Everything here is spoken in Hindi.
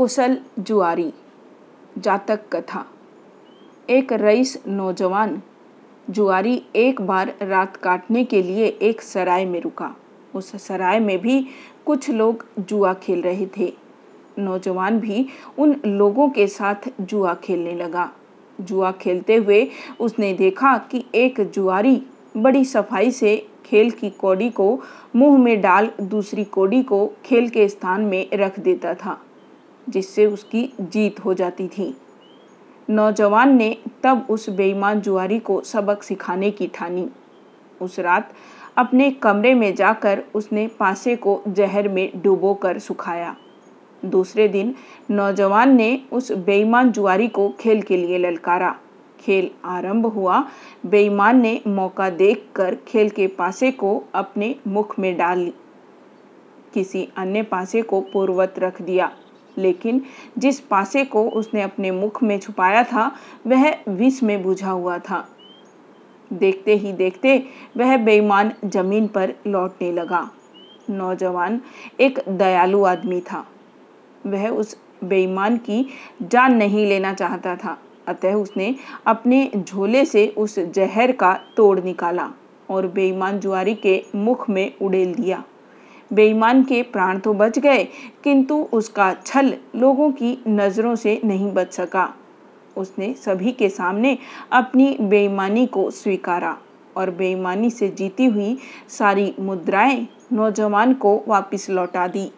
कुशल जुआरी, जातक कथा। एक रईस नौजवान जुआरी एक बार रात काटने के लिए एक सराय में रुका। उस सराय में भी कुछ लोग जुआ खेल रहे थे। नौजवान भी उन लोगों के साथ जुआ खेलने लगा। जुआ खेलते हुए उसने देखा कि एक जुआरी बड़ी सफ़ाई से खेल की कौड़ी को मुँह में डाल दूसरी कौड़ी को खेल के स्थान में रख देता था। जिससे उसकी जीत हो जाती थी। नौजवान ने तब उस बेईमान जुआरी को सबक सिखाने की ठानी। उस रात अपने कमरे में जाकर उसने पासे को जहर में डुबोकर सुखाया। दूसरे दिन नौजवान ने उस बेईमान जुआरी को खेल के लिए ललकारा। खेल आरंभ हुआ। बेईमान ने मौका देखकर खेल के पासे को अपने मुख में डाल ली। किसी अन्य पासे को पूर्वत रख दिया। लेकिन जिस पासे को उसने अपने मुख में छुपाया था, वह विष में बुझा हुआ था। देखते ही देखते वह बेईमान ज़मीन पर लौटने लगा। नौजवान एक दयालु आदमी था। वह उस बेईमान की जान नहीं लेना चाहता था। अतः उसने अपने झोले से उस जहर का तोड़ निकाला और बेईमान जुआरी के मुख में उड़ेल दिया। बेईमान के प्राण तो बच गए, किंतु उसका छल लोगों की नज़रों से नहीं बच सका। उसने सभी के सामने अपनी बेईमानी को स्वीकारा और बेईमानी से जीती हुई सारी मुद्राएँ नौजवान को वापस लौटा दी।